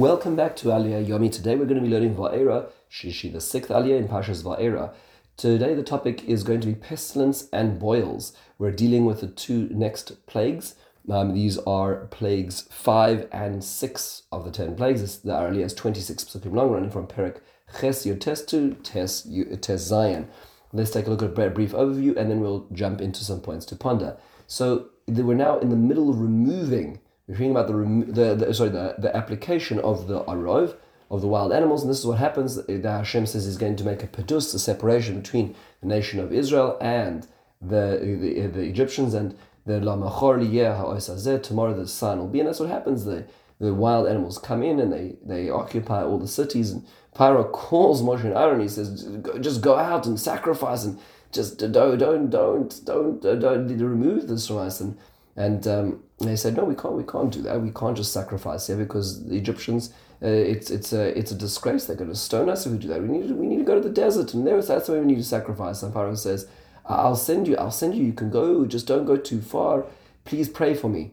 Welcome back to Aliyah Yomi. Today we're going to be learning Va'era, Shishi, the sixth Aliyah in Pashas Va'era. Today the topic is going to be pestilence and boils. We're dealing with the two next plagues. Um, these are plagues five and six of the ten plagues. The Aliyah is 26 psukim long, running from Perik Ches Yotes to Tes Zion. Let's take a look at a brief overview and then we'll jump into some points to ponder. So we're now in the middle of removing we're hearing about the, the, the sorry the, the application of the arov of the wild animals, and this is what happens. That Hashem says He's going to make a pedus, a separation between the nation of Israel and the the, the Egyptians, and the lamachor liyeh Tomorrow the sun will be, and that's what happens. The the wild animals come in and they they occupy all the cities, and Paro calls Moshe and Aaron. He says, "Just go out and sacrifice and." Just don't don't don't don't don't, don't remove this from us and and um, they said, no, we can't, we can't do that. We can't just sacrifice here because the Egyptians, uh, it's it's a it's a disgrace. They're going to stone us if we do that. We need to, we need to go to the desert, and there, that's why we need to sacrifice. And Pharaoh says, I'll send you, I'll send you. You can go, just don't go too far. Please pray for me.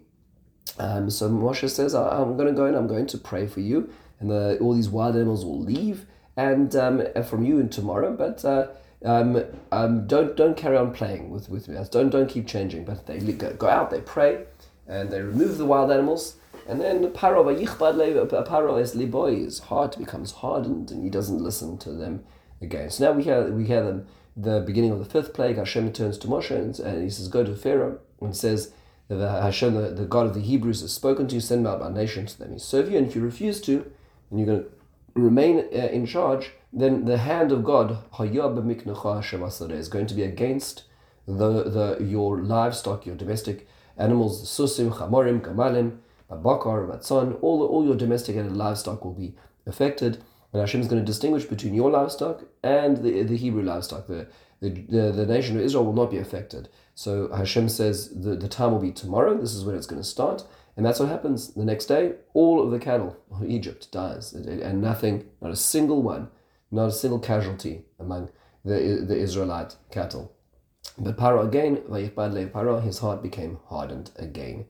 Um, so Moshe says, I'm going to go and I'm going to pray for you, and the, all these wild animals will leave and um, from you and tomorrow, but. Uh, um, um, don't don't carry on playing with with me. Don't don't keep changing. But they go, go out, they pray, and they remove the wild animals. And then the paro paro is liboy. His heart becomes hardened, and he doesn't listen to them again. So now we hear we hear them the beginning of the fifth plague. Hashem turns to Moshe and, and he says, "Go to Pharaoh," and says. that Hashem, the, the God of the Hebrews, has spoken to you. Send out my nation to them. He serve you, and if you refuse to, and you're going to remain uh, in charge, then the hand of God is going to be against the, the your livestock, your domestic animals, susim, chamorim, kamalim, bakar, matzon, all, all your domesticated livestock will be affected. And Hashem is going to distinguish between your livestock and the, the Hebrew livestock. The, the, the, the nation of Israel will not be affected. So Hashem says the, the time will be tomorrow. This is when it's going to start. And that's what happens the next day. All of the cattle of Egypt dies, and nothing, not a single one, not a single casualty among the, the Israelite cattle. But Paro again, Paro, his heart became hardened again.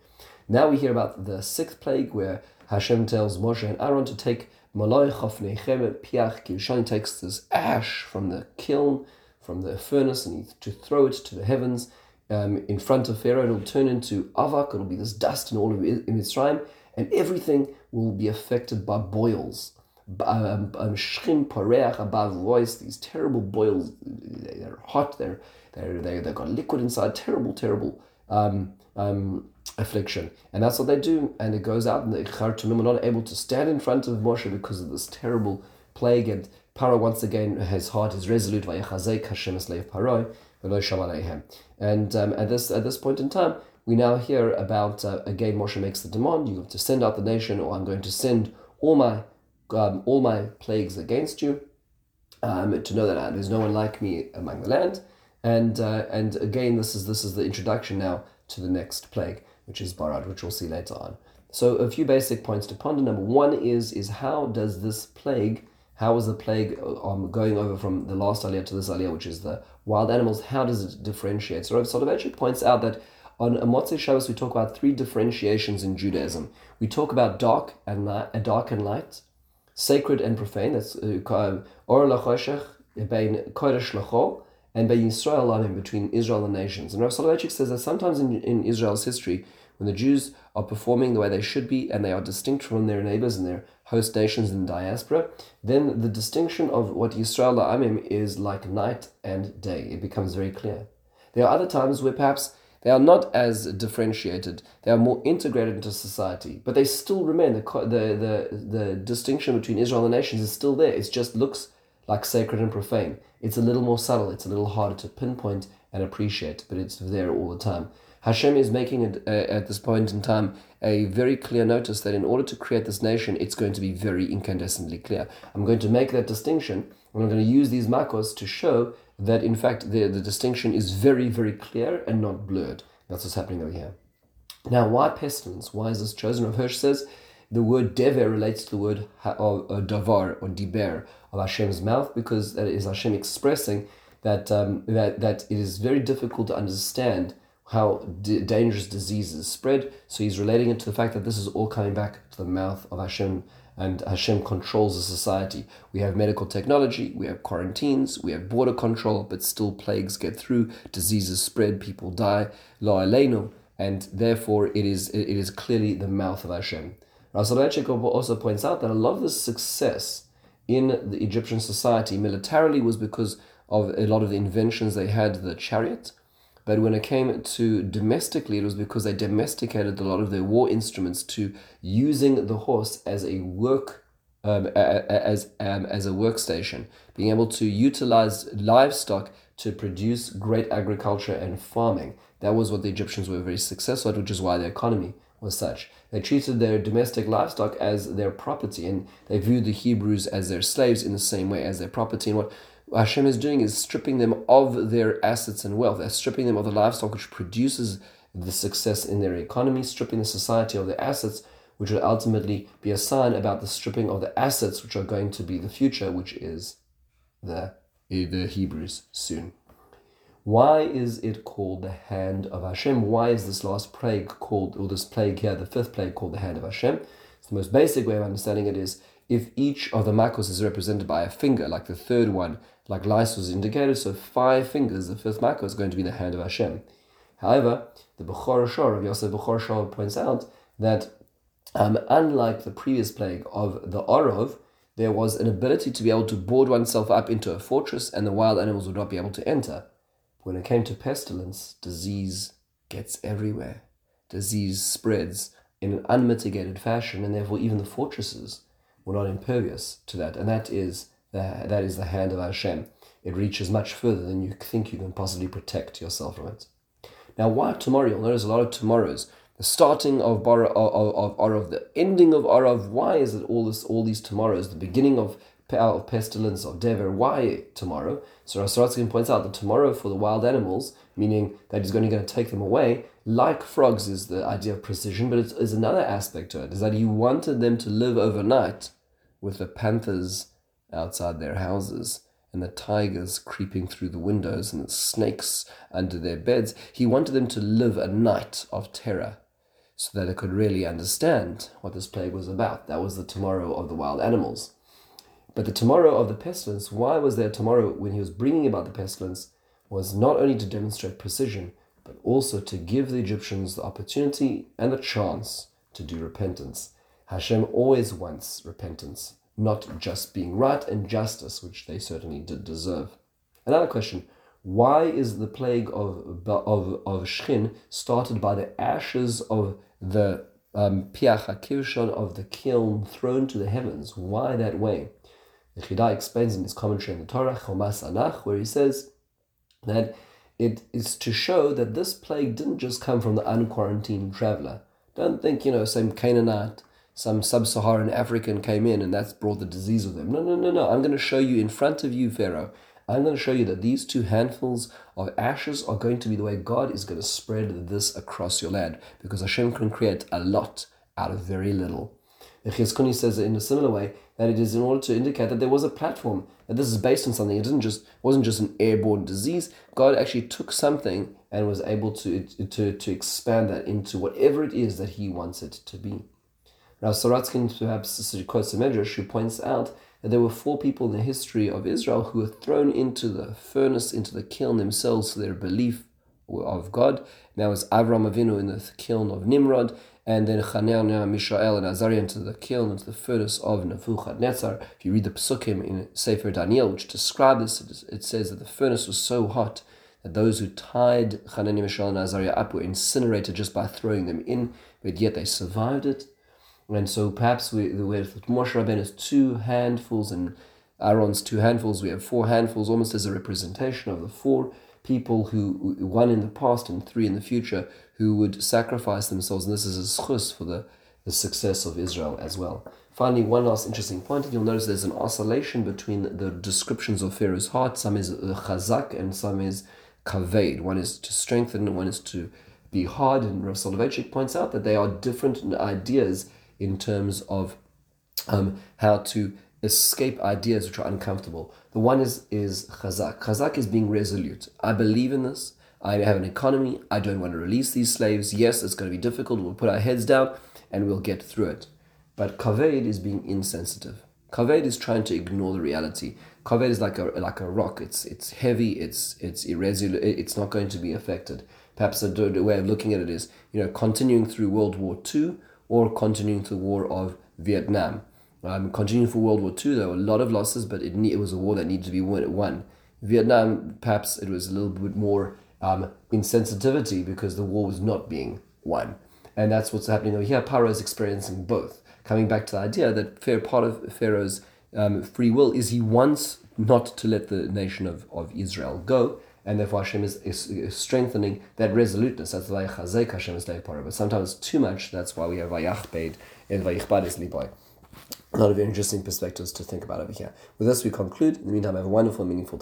Now we hear about the sixth plague where Hashem tells Moshe and Aaron to take Malay Piach Kishani takes this ash from the kiln, from the furnace, and to throw it to the heavens um, in front of Pharaoh. It'll turn into avak. It'll be this dust in all of Mitzrayim, and everything will be affected by boils. Um, um, shchim pareach above voice. These terrible boils. They're hot. They're they're they they've got liquid inside. Terrible, terrible. Um, um, affliction. And that's what they do. And it goes out, and the Chartumim are not able to stand in front of Moshe because of this terrible plague. And Paro, once again, his heart is resolute. Paro. And um, at this at this point in time, we now hear about uh, again Moshe makes the demand: you have to send out the nation, or I'm going to send all my um, all my plagues against you. Um, to know that uh, there's no one like me among the land, and uh, and again this is this is the introduction now to the next plague, which is Barad, which we'll see later on. So a few basic points to ponder. Number one is is how does this plague how is the plague um, going over from the last aliyah to this aliyah, which is the wild animals? How does it differentiate? So Rav Soloveitchik points out that on Motzei Shabbos we talk about three differentiations in Judaism. We talk about dark and light, uh, dark and light, sacred and profane. That's uh, or lachoshech bein kodesh lachol and bein Yisrael between Israel and nations. And Rav Soloveitchik says that sometimes in, in Israel's history, when the Jews are performing the way they should be and they are distinct from their neighbors and their host nations in diaspora, then the distinction of what Yisrael La'amim is like night and day. It becomes very clear. There are other times where perhaps they are not as differentiated. They are more integrated into society, but they still remain. The, the, the, the distinction between Israel and the nations is still there. It just looks like sacred and profane. It's a little more subtle. It's a little harder to pinpoint and appreciate, but it's there all the time. Hashem is making it uh, at this point in time a very clear notice that in order to create this nation, it's going to be very incandescently clear. I'm going to make that distinction, and I'm going to use these makos to show that in fact the, the distinction is very, very clear and not blurred. That's what's happening over here. Now, why pestilence? Why is this chosen? Rav Hirsch says the word dever relates to the word or, or davar or diber of Hashem's mouth because that is Hashem expressing that um, that that it is very difficult to understand how d- dangerous diseases spread. So he's relating it to the fact that this is all coming back to the mouth of Hashem and Hashem controls the society. We have medical technology, we have quarantines, we have border control, but still plagues get through, diseases spread, people die, lo aleinu, and therefore it is it is clearly the mouth of Hashem. Soloveitchik also points out that a lot of the success in the Egyptian society militarily was because of a lot of the inventions they had, the chariot, but when it came to domestically, it was because they domesticated a lot of their war instruments to using the horse as a work um, as um, as a workstation, being able to utilize livestock to produce great agriculture and farming. That was what the Egyptians were very successful at, which is why their economy was such. They treated their domestic livestock as their property, and they viewed the Hebrews as their slaves in the same way as their property. And what Hashem is doing is stripping them of their assets and wealth, They're stripping them of the livestock which produces the success in their economy, stripping the society of their assets, which will ultimately be a sign about the stripping of the assets which are going to be the future, which is the, eh, the Hebrews soon. Why is it called the hand of Hashem? Why is this last plague called, or this plague here, the fifth plague called the hand of Hashem? It's the most basic way of understanding it is if each of the makos is represented by a finger, like the third one like Lais was indicated, so five fingers, the fifth makkah is going to be the hand of Hashem. However, the Bechor Shor of Yosef Bechor Shor points out that um, unlike the previous plague of the Orov, there was an ability to be able to board oneself up into a fortress and the wild animals would not be able to enter. When it came to pestilence, disease gets everywhere. Disease spreads in an unmitigated fashion, and therefore even the fortresses were not impervious to that. And that is the, that is the hand of Hashem. It reaches much further than you think you can possibly protect yourself from it. Now, why tomorrow? You'll notice a lot of tomorrows. The starting of Bara, of, of Arav, the ending of Arav. Why is it all this all these tomorrows? The beginning of of pestilence of Dever. Why tomorrow? So Rav Sorotzkin points out that tomorrow for the wild animals, meaning that he's going to take them away, like frogs is the idea of precision, but it is another aspect to it, is that he wanted them to live overnight with the panthers outside their houses, and the tigers creeping through the windows, and the snakes under their beds. He wanted them to live a night of terror so that they could really understand what this plague was about. That was the tomorrow of the wild animals. But the tomorrow of the pestilence, why was there a tomorrow when he was bringing about the pestilence, was not only to demonstrate precision, but also to give the Egyptians the opportunity and the chance to do repentance. Hashem always wants repentance not just being right and justice, which they certainly did deserve. Another question why is the plague of, of, of Shchin started by the ashes of the um, Piach of the kiln thrown to the heavens? Why that way? The Chidai explains in his commentary on the Torah, Chomas Anach, where he says that it is to show that this plague didn't just come from the unquarantined traveler. Don't think, you know, some Canaanite some sub-Saharan African came in and that's brought the disease with them. No, no, no, no. I'm going to show you in front of you, Pharaoh. I'm going to show you that these two handfuls of ashes are going to be the way God is going to spread this across your land because Hashem can create a lot out of very little. Chizkuni says in a similar way that it is in order to indicate that there was a platform, that this is based on something. It didn't just wasn't just an airborne disease. God actually took something and was able to, to, to expand that into whatever it is that He wants it to be. Rav Sorotzkin perhaps quotes a medrash who points out that there were four people in the history of Israel who were thrown into the furnace, into the kiln themselves for their belief of God. Now was Avram Avinu in the kiln of Nimrod, and then Hananiah, Mishael, and Azariah into the kiln, into the furnace of Nebuchadnezzar. If you read the psukim in Sefer Daniel, which describe this, it says that the furnace was so hot that those who tied Hananiah, Mishael, and Azariah up were incinerated just by throwing them in, but yet they survived it. And so perhaps we, with Moshe Rabbeinu's two handfuls and Aaron's two handfuls, we have four handfuls, almost as a representation of the four people who, one in the past and three in the future, who would sacrifice themselves. And this is a zchus for the, the success of Israel as well. Finally, one last interesting point, and you'll notice there's an oscillation between the descriptions of Pharaoh's heart. Some is uh, chazak and some is kaved. One is to strengthen, one is to be hard. And Rav Soloveitchik points out that they are different ideas in terms of um, how to escape ideas which are uncomfortable. The one is is chazak. Chazak is being resolute. I believe in this. I have an economy. I don't want to release these slaves. Yes, it's going to be difficult. We'll put our heads down and we'll get through it. But kaved is being insensitive. Kaved is trying to ignore the reality. Kaved is like a like a rock. It's it's heavy. It's it's irresolute. It's not going to be affected. Perhaps a way of looking at it is you know continuing through World War Two or continuing to the War of Vietnam. Um, continuing for World War Two, there were a lot of losses, but it it was a war that needed to be won. Vietnam, perhaps it was a little bit more um, insensitivity because the war was not being won, and that's what's happening over here. Paro is experiencing both coming back to the idea that fair part of Pharaoh's um, free will is he wants not to let the nation of, of Israel go, and therefore Hashem is, is, is strengthening that resoluteness. That's why Chazek Hashem is Parah. But sometimes too much, that's why we have Vayachbed and Vayichbad is Liboy. A lot of interesting perspectives to think about over here. With this, we conclude. In the meantime, have a wonderful, meaningful